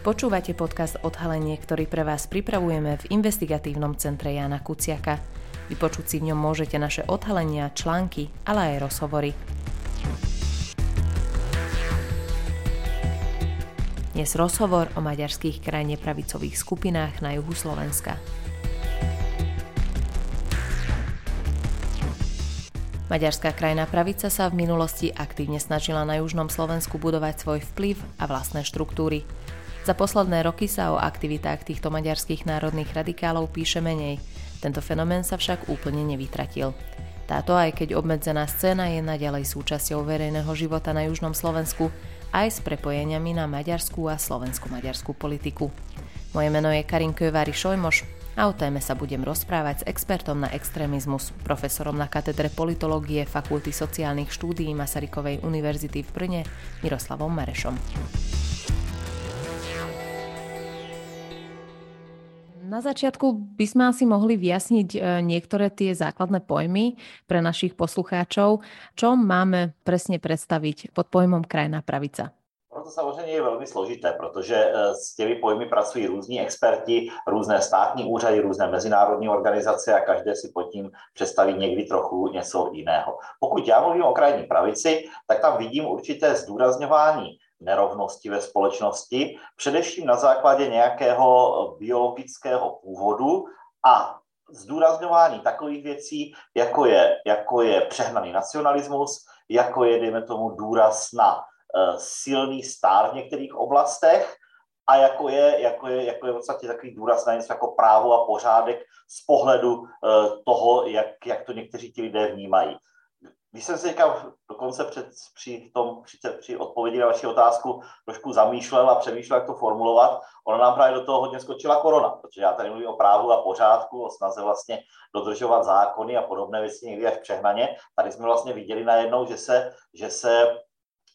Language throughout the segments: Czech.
Počúvate podcast Odhalenie, ktorý pre vás pripravujeme v investigatívnom centre Jana Kuciaka. Vypočuť si v ňom môžete naše odhalenia, články, ale aj rozhovory. Dnes rozhovor o maďarských krajine pravicových skupinách na juhu Slovenska. Maďarská krajná pravica sa v minulosti aktívne snažila na južnom Slovensku budovať svoj vplyv a vlastné štruktúry. Za posledné roky sa o aktivitách týchto maďarských národných radikálov píše menej. Tento fenomén sa však úplne nevytratil. Táto, aj keď obmedzená scéna, je naďalej súčasťou verejného života na južnom Slovensku aj s prepojeniami na maďarskú a slovensko-maďarskú politiku. Moje meno je Karin Kövári Šojmoš a o téme sa budem rozprávať s expertom na extrémizmus, profesorom na katedre politológie Fakulty sociálnych štúdií Masarykovej univerzity v Brne, Miroslavom Marešom. Na začiatku by sme asi mohli vyjasniť e, niektoré tie základné pojmy pre našich poslucháčov. Čo máme presne predstaviť pod pojmom krajná pravica? Ono to samozřejmě je velmi složité, protože eh, s těmi pojmy pracují různí experti, různé státní úřady, různé mezinárodní organizace a každé si pod tím představí někdy trochu něco jiného. Pokud já mluvím o krajní pravici, tak tam vidím určité zdůrazňování nerovnosti ve společnosti, především na základě nějakého biologického původu a zdůrazňování takových věcí, jako je, jako je přehnaný nacionalismus, jako je, dejme tomu, důraz na Eh, silný stár v některých oblastech a jako je, jako je, jako je v podstatě takový důraz na něco jako právo a pořádek z pohledu eh, toho, jak, jak to někteří ti lidé vnímají. Když jsem se říkal dokonce před, při, tom, při, při odpovědi na vaši otázku trošku zamýšlel a přemýšlel, jak to formulovat, ona nám právě do toho hodně skočila korona, protože já tady mluvím o právu a pořádku, o snaze vlastně dodržovat zákony a podobné věci někdy až přehnaně. Tady jsme vlastně viděli najednou, že se, že se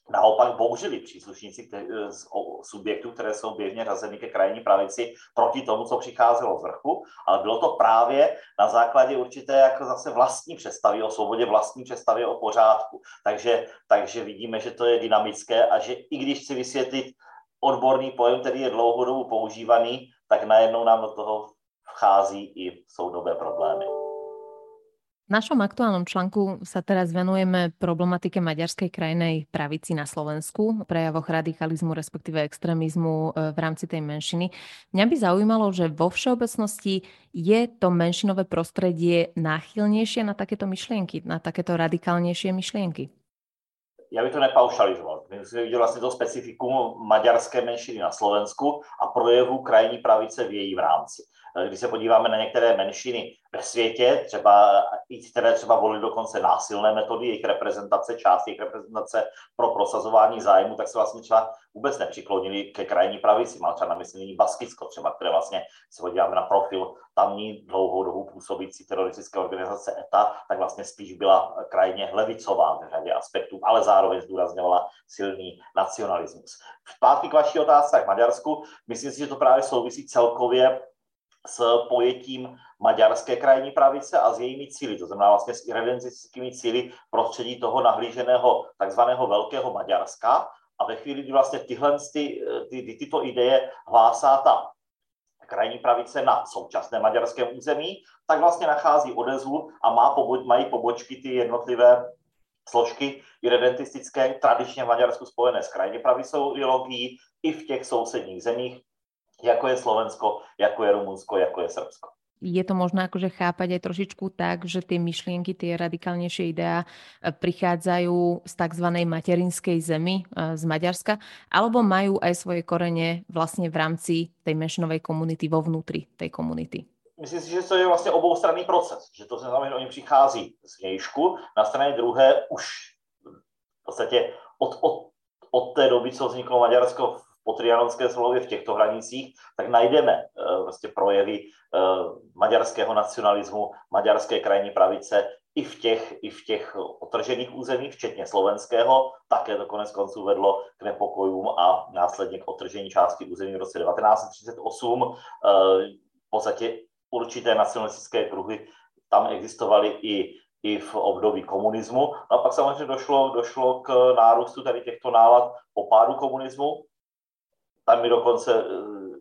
naopak bouřili příslušníci z subjektů, které jsou běžně řazeny ke krajní pravici proti tomu, co přicházelo z vrchu, ale bylo to právě na základě určité jako zase vlastní představy o svobodě, vlastní představy o pořádku. Takže, takže vidíme, že to je dynamické a že i když chci vysvětlit odborný pojem, který je dlouhodobu používaný, tak najednou nám do toho vchází i soudobé problémy. V našom aktuálnom článku sa teraz venujeme problematike maďarskej krajnej pravici na Slovensku, prejavoch radikalizmu, respektíve extrémizmu e, v rámci tej menšiny. Mňa by zaujímalo, že vo všeobecnosti je to menšinové prostredie náchylnejšie na takéto myšlienky, na takéto radikálnejšie myšlienky? já bych to nepaušalizoval. My musíme vidět vlastně to specifikum maďarské menšiny na Slovensku a projevu krajní pravice v její rámci. Když se podíváme na některé menšiny ve světě, třeba i které třeba volily dokonce násilné metody, jejich reprezentace, část jejich reprezentace pro prosazování zájmu, tak se vlastně třeba vůbec nepřiklonili ke krajní pravici. Má třeba na mysli Baskicko třeba, které vlastně se podíváme na profil tamní dlouhou dobu působící teroristické organizace ETA, tak vlastně spíš byla krajně levicová v řadě aspektů, ale zároveň zdůrazňovala silný nacionalismus. Zpátky k vaší otázce k Maďarsku. Myslím si, že to právě souvisí celkově s pojetím maďarské krajní pravice a s jejími cíly, to znamená vlastně s irredentistickými cíly prostředí toho nahlíženého takzvaného velkého Maďarska. A ve chvíli, kdy vlastně tyhle ty, ty, ty, tyto ideje hlásá ta krajní pravice na současné maďarském území, tak vlastně nachází odezvu a má pobo- mají pobočky ty jednotlivé složky irredentistické, tradičně v Maďarsku spojené s krajně pravicovou ideologií, i v těch sousedních zemích, jako je Slovensko, jako je Rumunsko, jako je Srbsko. Je to možné akože chápať aj trošičku tak, že tie myšlienky, tie radikálnejšie ideá e, prichádzajú z tzv. materinskej zemi e, z Maďarska, alebo majú aj svoje korene vlastne v rámci tej menšinovej komunity vo vnútri tej komunity? Myslím si, že to je vlastně oboustranný proces, že to znamená, že oni přichází z nějšku, na straně druhé už v podstatě od, od, od té doby, co vzniklo Maďarsko po trianonské smlouvě v těchto hranicích, tak najdeme vlastně projevy uh, maďarského nacionalismu, maďarské krajní pravice i v těch, i v těch otržených územích, včetně slovenského. Také to konec konců vedlo k nepokojům a následně k otržení části území v roce 1938. Uh, v podstatě určité nacionalistické kruhy tam existovaly i i v období komunismu. No a pak samozřejmě došlo, došlo k nárůstu tady těchto nálad po pádu komunismu tam mi dokonce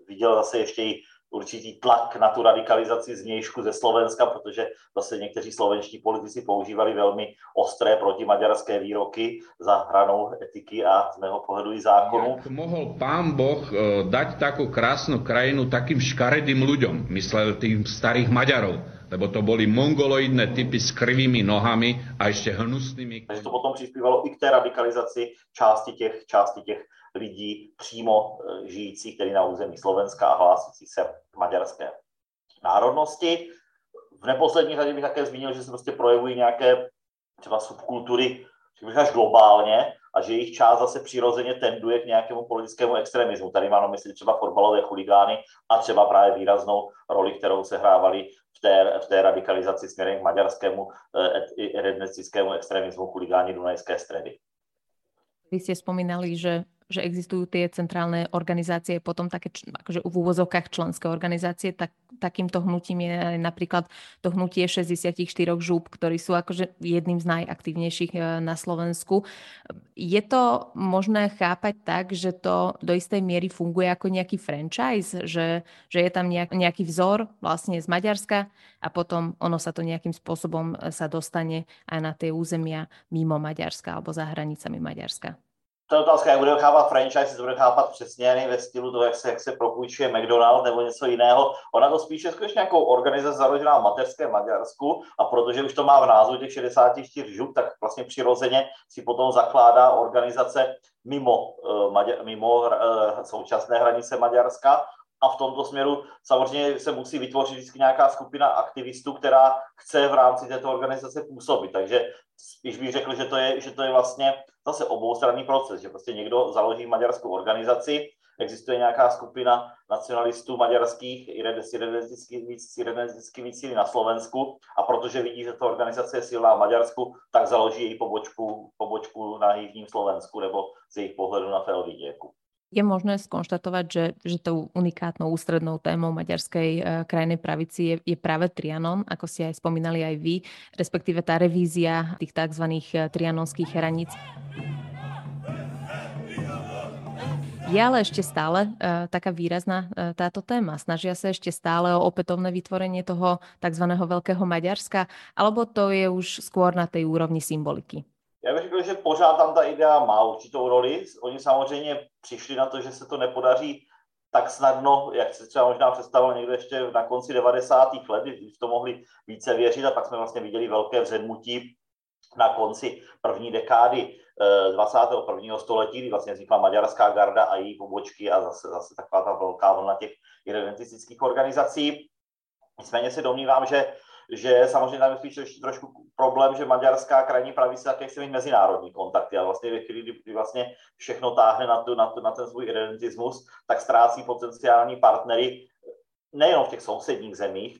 viděl zase ještě i určitý tlak na tu radikalizaci zvnějšku ze Slovenska, protože zase někteří slovenští politici používali velmi ostré protimaďarské výroky za hranou etiky a z mého pohledu i zákonu. Jak mohl pán Boh eh, dať takú krásnu krajinu takým škaredým ľuďom, myslel tým starých Maďarov, lebo to boli mongoloidné typy s krivými nohami a ešte hnusnými. Takže to potom přispívalo i k té radikalizaci části těch, části těch lidí přímo eh, žijících tedy na území Slovenska a hlásící se maďarské národnosti. V neposlední řadě bych také zmínil, že se prostě projevují nějaké třeba subkultury, bych až globálně, a že jejich část zase přirozeně tenduje k nějakému politickému extremismu. Tady mám na mysli třeba fotbalové chuligány a třeba právě výraznou roli, kterou se hrávali v té, v té radikalizaci směrem k maďarskému etnickému extremismu chuligáni Dunajské stredy. Vy ste spomínali, že že existujú tie centrálne organizácie, potom také akože v úvozovkách členské organizácie, tak takýmto hnutím je napríklad to hnutie 64 žúb, ktorí sú akože jedným z najaktívnejších e, na Slovensku. Je to možné chápať tak, že to do istej miery funguje ako nejaký franchise, že, že je tam nejaký vzor vlastne z Maďarska a potom ono sa to nejakým spôsobom e, sa dostane aj na tie územia mimo Maďarska alebo za hranicami Maďarska? To je otázka, jak budeme chápat franchise, to bude chápat přesně ve stylu toho, jak se, jak se propůjčuje McDonald nebo něco jiného. Ona to spíše skutečně nějakou organizace založená v mateřském Maďarsku a protože už to má v názvu těch 64 žup, tak vlastně přirozeně si potom zakládá organizace mimo, uh, mimo uh, současné hranice Maďarska a v tomto směru samozřejmě se musí vytvořit vždycky nějaká skupina aktivistů, která chce v rámci této organizace působit. Takže spíš bych řekl, že to je, že to je vlastně zase oboustranný proces, že prostě někdo založí maďarskou organizaci, existuje nějaká skupina nacionalistů maďarských identickými cíly na Slovensku a protože vidí, že ta organizace je silná v Maďarsku, tak založí její pobočku, pobočku na jižním Slovensku nebo z jejich pohledu na Felvidieku. Je možné skonštatovať, že, že tou unikátnou ústrednou témou maďarskej uh, krajnej pravici je, je práve Trianon, ako ste aj spomínali aj vy, respektíve tá revízia tých tzv. Eh, trianonských hraníc. Je ale ešte stále uh, taká výrazná uh, táto téma. Snažia sa ešte stále o opätovné vytvorenie toho tzv. Veľkého Maďarska, alebo to je už skôr na tej úrovni symboliky? Já bych řekl, že pořád tam ta idea má určitou roli. Oni samozřejmě přišli na to, že se to nepodaří tak snadno, jak se třeba možná představil někdo ještě na konci 90. let, když to mohli více věřit a pak jsme vlastně viděli velké vzedmutí na konci první dekády 21. Eh, století, kdy vlastně vznikla Maďarská garda a její pobočky a zase, zase taková ta velká vlna těch irredentistických organizací. Nicméně se domnívám, že že samozřejmě tam je spíš trošku problém, že maďarská krajní pravice také chce mít mezinárodní kontakty a vlastně ve chvíli, kdy, kdy vlastně všechno táhne na, tu, na, tu, na ten svůj identismus, tak ztrácí potenciální partnery nejenom v těch sousedních zemích,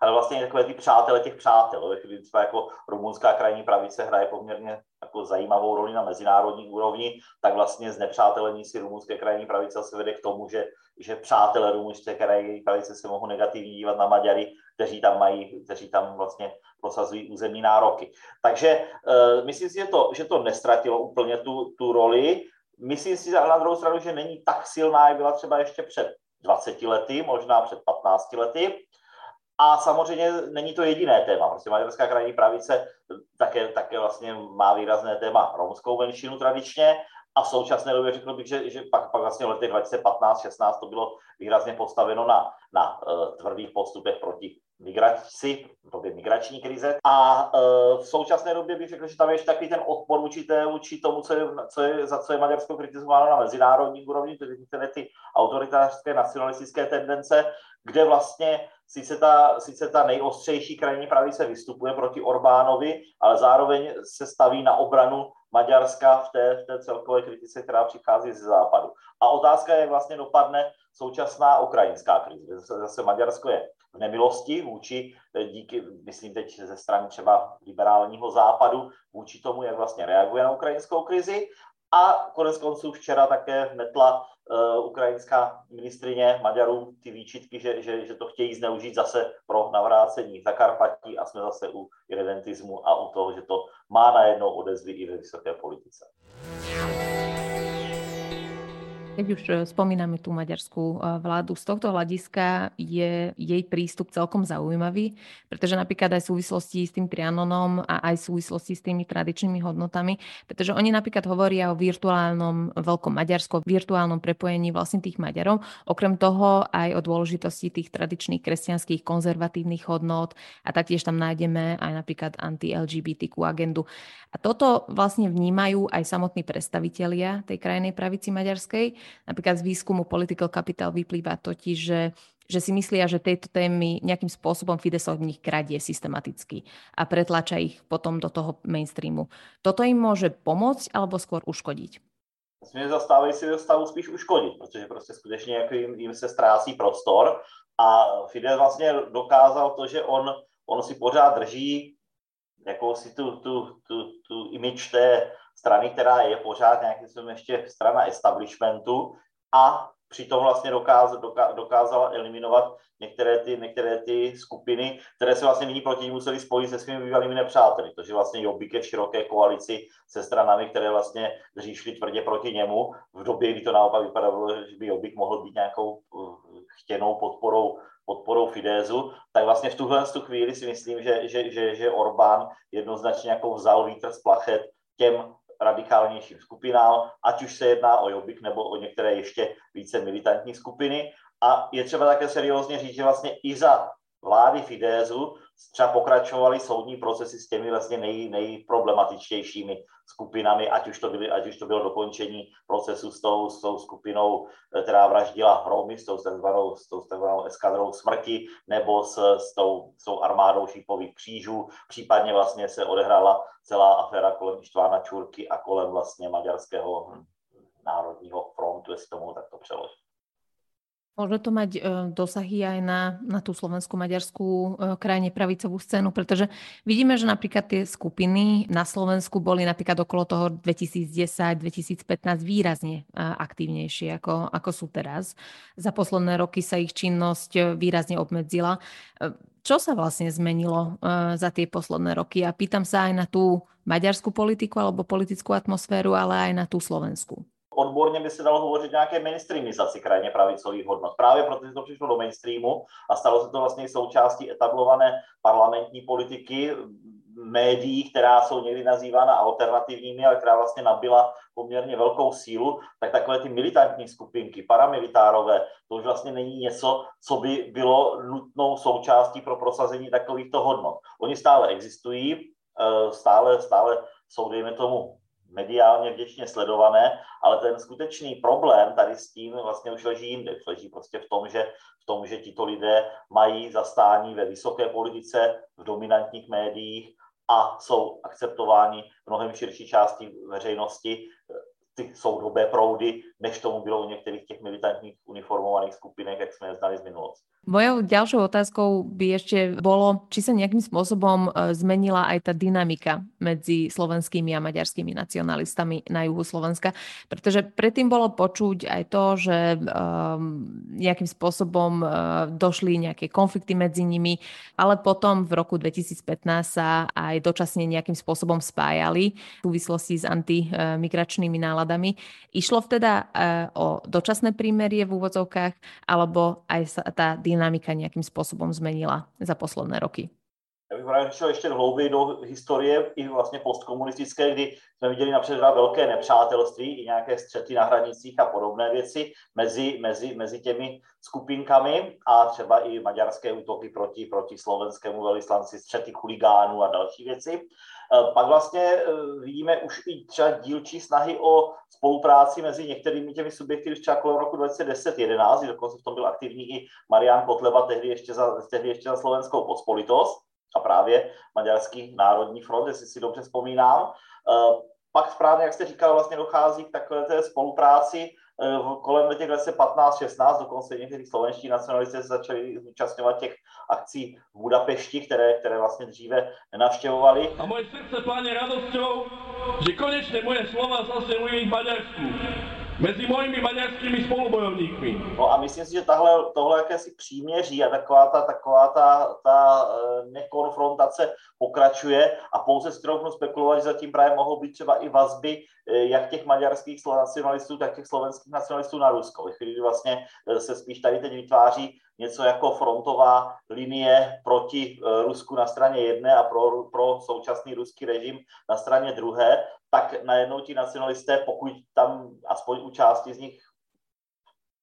ale vlastně takové ty přátelé těch přátel, ve chvíli třeba jako rumunská krajní pravice hraje poměrně jako zajímavou roli na mezinárodní úrovni, tak vlastně z nepřátelení si rumunské krajní pravice se vede k tomu, že, že přátelé rumunské krajní pravice se mohou negativně dívat na Maďary, kteří tam mají, kteří tam vlastně prosazují územní nároky. Takže uh, myslím si, že to, že to nestratilo úplně tu, tu roli. Myslím si na druhou stranu, že není tak silná, jak byla třeba ještě před 20 lety, možná před 15 lety. A samozřejmě není to jediné téma. Prostě maďarská krajní pravice také, také vlastně má výrazné téma romskou menšinu tradičně a v současné době řekl bych, že, že pak, pak vlastně v letech 2015-16 to bylo výrazně postaveno na, na uh, tvrdých postupech proti migraci, době migrační krize. A uh, v současné době bych řekl, že tam je ještě takový ten odpor vůči, vůči tomu, co je, co je, za co je Maďarsko kritizováno na mezinárodní úrovni, tedy některé ty autoritářské nacionalistické tendence, kde vlastně sice ta, sice ta nejostřejší krajní pravice vystupuje proti Orbánovi, ale zároveň se staví na obranu Maďarska v té, v té celkové kritice, která přichází ze západu. A otázka je, vlastně dopadne současná ukrajinská krize. Zase, zase Maďarsko je v nemilosti vůči, díky, myslím teď ze strany třeba liberálního západu, vůči tomu, jak vlastně reaguje na ukrajinskou krizi. A konec konců včera také vmetla uh, ukrajinská ministrině Maďarům ty výčitky, že, že, že to chtějí zneužít zase pro navrácení Zakarpatí a jsme zase u irredentismu a u toho, že to má najednou odezvy i ve vysoké politice. Keď už e, spomíname tú maďarskú e, vládu, z tohto hľadiska je jej prístup celkom zaujímavý, pretože napríklad aj v súvislosti s tým Trianonom a aj v súvislosti s tými tradičnými hodnotami, pretože oni napríklad hovoria o virtuálnom veľkom Maďarsku, virtuálnom prepojení vlastne tých Maďarov, okrem toho aj o dôležitosti tých tradičných kresťanských konzervatívnych hodnot a taktiež tam nájdeme aj napríklad anti-LGBTQ agendu. A toto vlastne vnímajú aj samotní predstavitelia tej krajnej pravici maďarskej. Napríklad z výskumu Political Capital vyplýva totiž, že že si myslia, že tieto témy nejakým spôsobom Fides od nich kradie systematicky a pretlača ich potom do toho mainstreamu. Toto im môže pomôcť alebo skôr uškodiť? Myslím, že si stavu spíš uškodit, protože prostě skutečně jako jim, jim se ztrácí prostor a Fidesz vlastně dokázal to, že on, on si pořád drží jakousi tu, tu, tu, tu image té strany, která je pořád nějakým způsobem ještě strana establishmentu a přitom vlastně dokáz, doká, dokázala eliminovat některé ty, některé ty skupiny, které se vlastně nyní proti ní museli spojit se svými bývalými nepřáteli. To, že vlastně Jobbik je v široké koalici se stranami, které vlastně dřív tvrdě proti němu, v době, kdy to naopak vypadalo, že by Jobbik mohl být nějakou uh, chtěnou podporou podporou Fidézu, tak vlastně v tuhle tu chvíli si myslím, že, že, že, že Orbán jednoznačně jako vzal vítr z plachet těm radikálnějším skupinám, ať už se jedná o Jobbik nebo o některé ještě více militantní skupiny. A je třeba také seriózně říct, že vlastně i za vlády Fidézu třeba pokračovaly soudní procesy s těmi vlastně nej, nejproblematičtějšími skupinami, ať už, to byly, ať už to bylo dokončení procesu s tou, s tou skupinou, eh, která vraždila Hromy, s tou takzvanou, s tou takzvanou eskadrou smrti, nebo s, s, tou, s tou armádou šípových křížů. Případně vlastně se odehrála celá aféra kolem Ištvána Čurky a kolem vlastně maďarského národního frontu, jestli to mohu takto přeložit. Môže to mať e, dosahy aj na, na tú slovenskú maďarskú e, krajine pravicovú scénu, pretože vidíme, že napríklad tie skupiny na Slovensku boli napríklad okolo toho 2010-2015 výrazne e, aktívnejšie, ako, ako sú teraz. Za posledné roky sa ich činnosť výrazne obmedzila. Čo sa vlastne zmenilo za tie posledné roky? A pýtam sa aj na tú maďarskú politiku alebo politickú atmosféru, ale aj na tú slovenskú odborně by se dalo hovořit nějaké mainstreamizaci krajně pravicových hodnot. Právě protože to přišlo do mainstreamu a stalo se to vlastně součástí etablované parlamentní politiky, médií, která jsou někdy nazývána alternativními, ale která vlastně nabila poměrně velkou sílu, tak takové ty militantní skupinky, paramilitárové, to už vlastně není něco, co by bylo nutnou součástí pro prosazení takovýchto hodnot. Oni stále existují, eh, stále, stále jsou, dejme tomu, mediálně vděčně sledované, ale ten skutečný problém tady s tím vlastně už leží jinde. Leží prostě v tom, že, v tom, že tito lidé mají zastání ve vysoké politice, v dominantních médiích a jsou akceptováni mnohem širší části veřejnosti ty soudobé proudy, než tomu bylo u některých těch militantních uniformovaných skupinek, jak jsme je znali z minulosti. Mojou ďalšou otázkou by ešte bolo, či sa nejakým spôsobom e, zmenila aj tá dynamika medzi slovenskými a maďarskými nacionalistami na juhu Slovenska, pretože predtým bolo počuť aj to, že um, nejakým spôsobom uh, došli nejaké konflikty medzi nimi, ale potom v roku 2015 sa aj dočasne nejakým spôsobom spájali v súvislosti s antimigračnými náladami. Išlo teda uh, o dočasné prímerie v úvodzovkách, alebo aj tá dynamika nějakým způsobem zmenila za posledné roky? Já bych právě šel ještě hlouběji do historie i vlastně postkomunistické, kdy jsme viděli například velké nepřátelství i nějaké střety na hranicích a podobné věci mezi, mezi, mezi těmi skupinkami a třeba i maďarské útoky proti, proti slovenskému velvyslanci, střety chuligánů a další věci. Eh, pak vlastně eh, vidíme už i třeba dílčí snahy o spolupráci mezi některými těmi subjekty, už třeba kolem roku 2010-11, dokonce v tom byl aktivní i Marian Kotleba, tehdy ještě za, tehdy ještě za slovenskou pospolitost a právě Maďarský národní front, jestli si dobře vzpomínám. Eh, pak správně, jak jste říkal, vlastně dochází k takové té spolupráci kolem těch 15-16, dokonce někteří slovenští nacionalisté se začali zúčastňovat těch akcí v Budapešti, které, které vlastně dříve nenavštěvovali. A moje srdce pláne radosťou, že konečně moje slova zase v Maďarsku. Mezi mojimi maďarskými spolubojovníkmi. No a myslím si, že tahle, tohle jakési příměří a taková ta, taková ta, ta eh, nekonfrontace pokračuje a pouze si trochu spekulovat, že zatím právě mohou být třeba i vazby eh, jak těch maďarských nacionalistů, tak těch slovenských nacionalistů na Rusko. Ve chvíli, vlastně se spíš tady teď vytváří něco jako frontová linie proti Rusku na straně jedné a pro, pro současný ruský režim na straně druhé, tak najednou ti nacionalisté, pokud tam aspoň u části z nich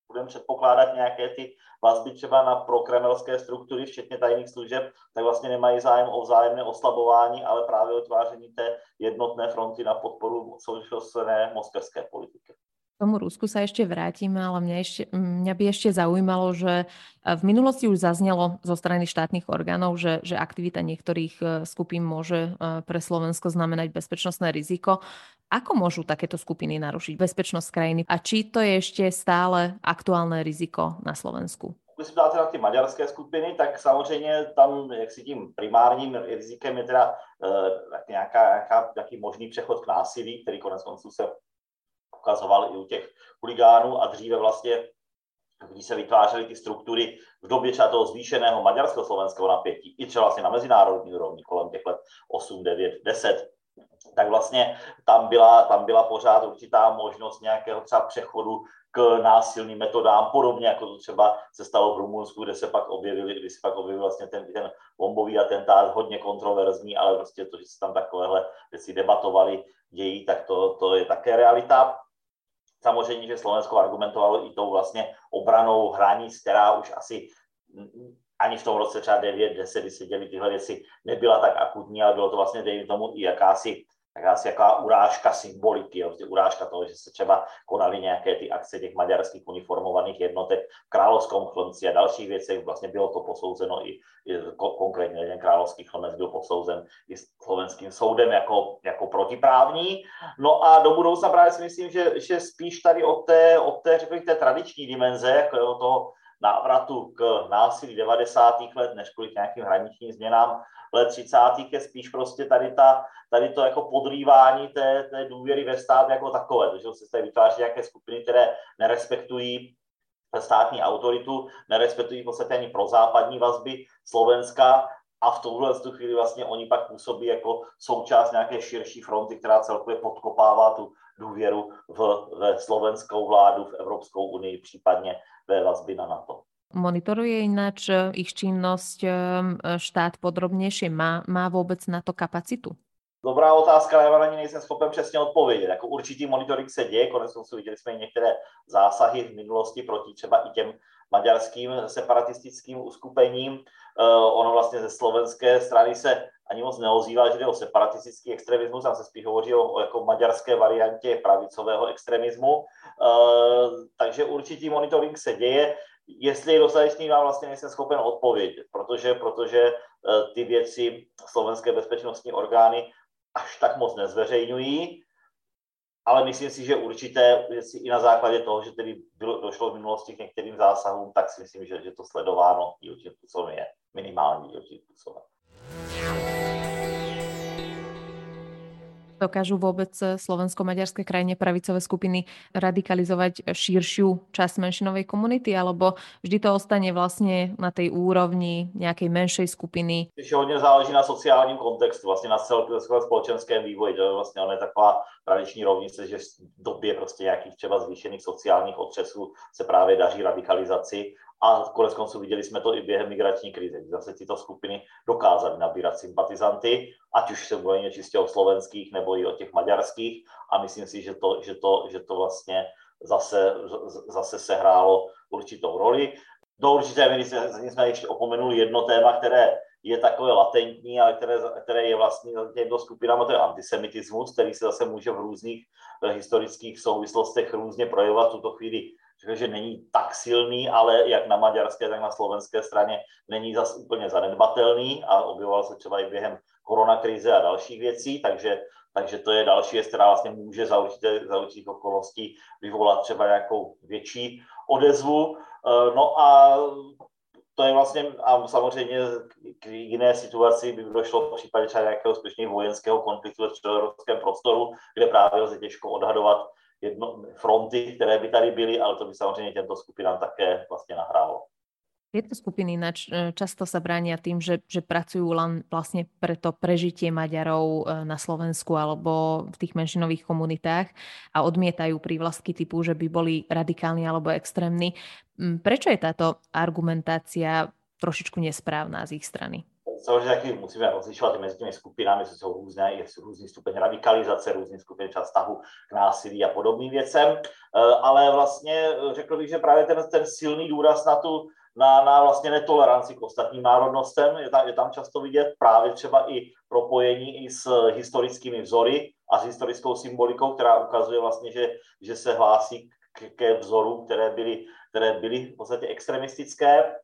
budeme předpokládat nějaké ty vazby třeba na prokremelské struktury, včetně tajných služeb, tak vlastně nemají zájem o vzájemné oslabování, ale právě o tváření té jednotné fronty na podporu současné moskevské politiky tomu Rusku sa ešte vrátime, ale mňa, ešte, mňa by ešte zaujímalo, že v minulosti už zaznelo zo strany štátnych orgánov, že, že aktivita niektorých e, skupín môže e, pre Slovensko znamenať bezpečnostné riziko. Ako môžu takéto skupiny narušiť bezpečnosť krajiny a či to je ešte stále aktuálne riziko na Slovensku? Když se ptáte na ty maďarské skupiny, tak samozřejmě tam jak si tím primárním rizikem je teda uh, nějaká, nějaká, nějaký možný přechod k násilí, který konec konců se ukazoval i u těch huligánů a dříve vlastně když se vytvářely ty struktury v době třeba toho zvýšeného maďarsko-slovenského napětí, i třeba vlastně na mezinárodní úrovni kolem těch let 8, 9, 10, tak vlastně tam byla, tam byla pořád určitá možnost nějakého třeba přechodu k násilným metodám, podobně jako to třeba se stalo v Rumunsku, kde se pak objevili, kdy se pak objevil vlastně ten, ten bombový atentát, hodně kontroverzní, ale prostě to, že se tam takovéhle věci debatovali, dějí, tak to, to je také realita. Samozřejmě, že Slovensko argumentovalo i tou vlastně obranou hranic, která už asi ani v tom roce třeba 9, 10, kdy se děli tyhle věci, nebyla tak akutní, ale bylo to vlastně, dejme tomu, i jakási tak asi jaká urážka symboliky, jo, urážka toho, že se třeba konaly nějaké ty akce těch maďarských uniformovaných jednotek v Královskom chlonci a dalších věcech. Vlastně bylo to posouzeno i, i konkrétně jeden královský chlonec byl posouzen i slovenským soudem jako, jako protiprávní. No a do budoucna právě si myslím, že, že spíš tady od té, od té, řekl té tradiční dimenze, jako toho návratu k násilí 90. let, než kvůli nějakým hraničním změnám let 30. je spíš prostě tady, ta, tady to jako podrývání té, té důvěry ve stát jako takové, takže se tady vytváří nějaké skupiny, které nerespektují státní autoritu, nerespektují v podstatě ani prozápadní vazby Slovenska a v tuhle chvíli vlastně oni pak působí jako součást nějaké širší fronty, která celkově podkopává tu důvěru v, ve slovenskou vládu, v Evropskou unii, případně ve vazby na NATO. Monitoruje ináč e, ich činnosť e, štát podrobnejšie? Má, má vôbec na to kapacitu? Dobrá otázka, ale já na ní nejsem schopen přesně odpovědět. Jako určitý monitoring se děje, konec konců viděli jsme i některé zásahy v minulosti proti třeba i těm maďarským separatistickým uskupením. Uh, ono vlastně ze slovenské strany se ani moc neozývá, že jde o separatistický extremismus, tam se spíš hovoří o, o jako maďarské variantě pravicového extremismu. Uh, takže určitý monitoring se děje. Jestli je dostatečný, vám vlastně nejsem schopen odpovědět, protože, protože uh, ty věci slovenské bezpečnostní orgány až tak moc nezveřejňují, ale myslím si, že určité věci i na základě toho, že tedy bylo, došlo v minulosti k některým zásahům, tak si myslím, že, že to sledováno dílčím způsobem je minimální dílčím způsobem. Dokážu vôbec slovensko-maďarské krajine pravicové skupiny radikalizovať širšiu časť menšinovej komunity, alebo vždy to ostane vlastne na tej úrovni nejakej menšej skupiny? Když hodně záleží na sociálním kontextu, vlastně na celkovém společenském vývoji. To je vlastně on je taková tradiční rovnice, že v době prostě nějakých třeba zvýšených sociálních otřesů se právě daří radikalizaci a konec konců viděli jsme to i během migrační krize, kdy zase tyto skupiny dokázaly nabírat sympatizanty, ať už se mluví čistě o slovenských nebo i o těch maďarských a myslím si, že to, že to, že to vlastně zase, zase sehrálo určitou roli. Do určité míry jsme ještě opomenuli jedno téma, které je takové latentní, ale které, které je vlastně těmto skupinám, to je antisemitismus, který se zase může v různých eh, historických souvislostech různě projevovat. V tuto chvíli řekl, že není tak silný, ale jak na maďarské, tak na slovenské straně není zas úplně zanedbatelný a objevoval se třeba i během koronakrize a dalších věcí, takže, takže to je další věc, která vlastně může za, určité, za určitých okolností vyvolat třeba nějakou větší odezvu. Eh, no a to je vlastně, a samozřejmě k jiné situaci by došlo v případě třeba nějakého skutečně vojenského konfliktu ve středoevropském prostoru, kde právě lze těžko odhadovat, jedno, fronty, které by tady byly, ale to by samozřejmě těmto skupinám také vlastně nahrálo. Tieto skupiny ináč e, často sa bránia tým, že, že pracujú len vlastne pre to prežitie Maďarov e, na Slovensku alebo v tých menšinových komunitách a odmietajú prívlastky typu, že by boli radikálni alebo extrémni. Prečo je táto argumentácia trošičku nesprávná z ich strany? Samozřejmě taky musíme rozlišovat mezi těmi skupinami, co jsou různé, je různý stupeň radikalizace, různý stupeň čas vztahu k násilí a podobným věcem, e, ale vlastně řekl bych, že právě ten, ten silný důraz na tu na, na vlastně netoleranci k ostatním národnostem. Je tam, je tam často vidět právě třeba i propojení i s historickými vzory a s historickou symbolikou, která ukazuje vlastně, že, že se hlásí k, ke vzorům, které byly, které byly v podstatě extremistické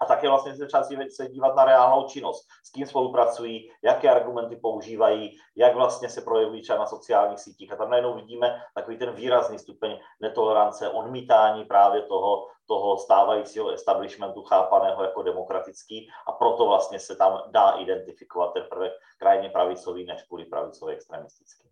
a také vlastně se třeba se dívat na reálnou činnost, s kým spolupracují, jaké argumenty používají, jak vlastně se projevují třeba na sociálních sítích. A tam najednou vidíme takový ten výrazný stupeň netolerance, odmítání právě toho, toho stávajícího establishmentu chápaného jako demokratický a proto vlastně se tam dá identifikovat ten prvek krajně pravicový než kvůli pravicový extremistický.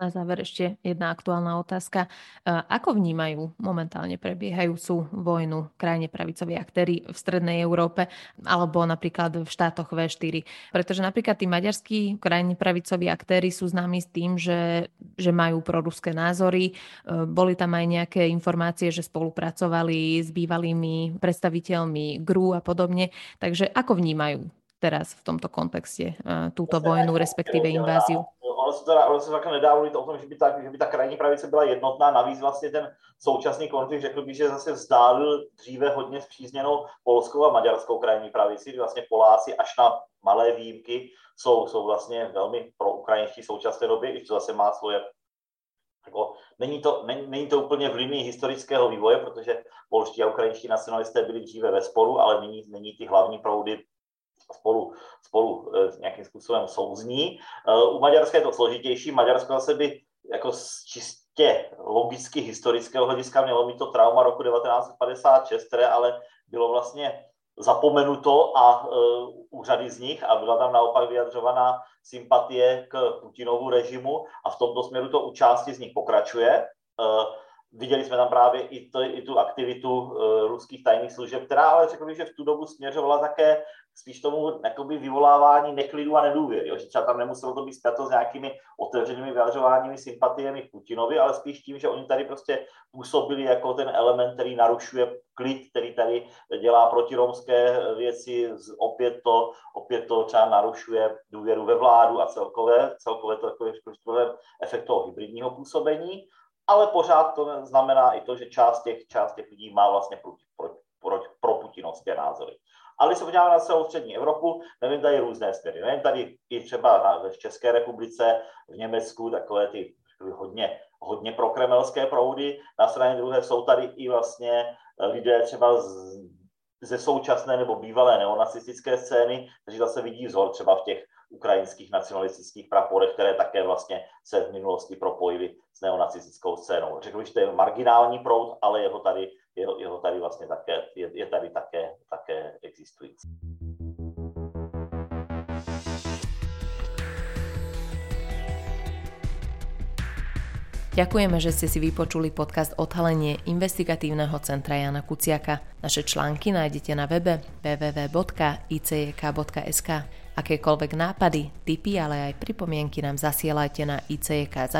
Na záver ešte jedna aktuálna otázka. Ako vnímajú momentálne prebiehajúcu vojnu krajine pravicoví aktéry v strednej Európe alebo napríklad v štátoch V4? Pretože napríklad tí maďarskí krajine pravicoví aktéry sú známi s tým, že, že majú proruské názory. Boli tam aj nejaké informácie, že spolupracovali s bývalými predstaviteľmi GRU a podobne. Takže ako vnímajú teraz v tomto kontexte túto vojnu, respektíve inváziu? Ono se, teda, ono se také nedá mluvit o tom, že by, ta, že by ta krajní pravice byla jednotná. Navíc vlastně ten současný konflikt, řekl bych, že zase vzdálil dříve hodně zpřízněnou polskou a maďarskou krajní pravici, vlastně Poláci až na malé výjimky jsou, jsou vlastně velmi pro ukrajinští současné doby, i to zase má svoje jako, není, to, není, není to úplně v linii historického vývoje, protože polští a ukrajinští nacionalisté byli dříve ve sporu, ale nyní, nyní ty hlavní proudy spolu, spolu e, nějakým způsobem souzní. E, u Maďarska je to složitější. Maďarsko zase by jako čistě logicky historického hlediska mělo mít to trauma roku 1956, které ale bylo vlastně zapomenuto a uh, u řady z nich a byla tam naopak vyjadřovaná sympatie k Putinovu režimu a v tomto směru to u části z nich pokračuje. Viděli jsme tam právě i, to, i tu aktivitu uh, ruských tajných služeb, která ale řekl bych, že v tu dobu směřovala také spíš tomu jakoby, vyvolávání neklidu a nedůvěry. Jo? Že třeba tam nemuselo to být zpěto s nějakými otevřenými vyjadřováními sympatiemi Putinovi, ale spíš tím, že oni tady prostě působili jako ten element, který narušuje klid, který tady dělá protiromské věci, opět to, opět to třeba narušuje důvěru ve vládu a celkové, celkové to takové efekt toho hybridního působení ale pořád to znamená i to, že část těch, část těch lidí má vlastně pro, pro, pro, pro putinovské názory. Ale když se podíváme na celou střední Evropu, nevím, tady různé směry. Nevím, tady i třeba na, v České republice, v Německu, takové ty hodně, hodně prokremelské proudy. Na straně druhé jsou tady i vlastně lidé třeba z, ze současné nebo bývalé neonacistické scény, kteří zase vidí vzor třeba v těch ukrajinských nacionalistických praporech, které také vlastně se v minulosti propojily s neonacistickou scénou. Řekl bych, že to je marginální proud, ale jeho tady, jeho, jeho tady vlastně také, je, je tady také, také existující. Ďakujeme, že ste si vypočuli podcast Odhalenie investigatívneho centra Jana Kuciaka. Naše články nájdete na webe www.icjk.sk. Akékoľvek nápady, tipy, ale aj pripomienky nám zasielajte na icjk.icjk.sk.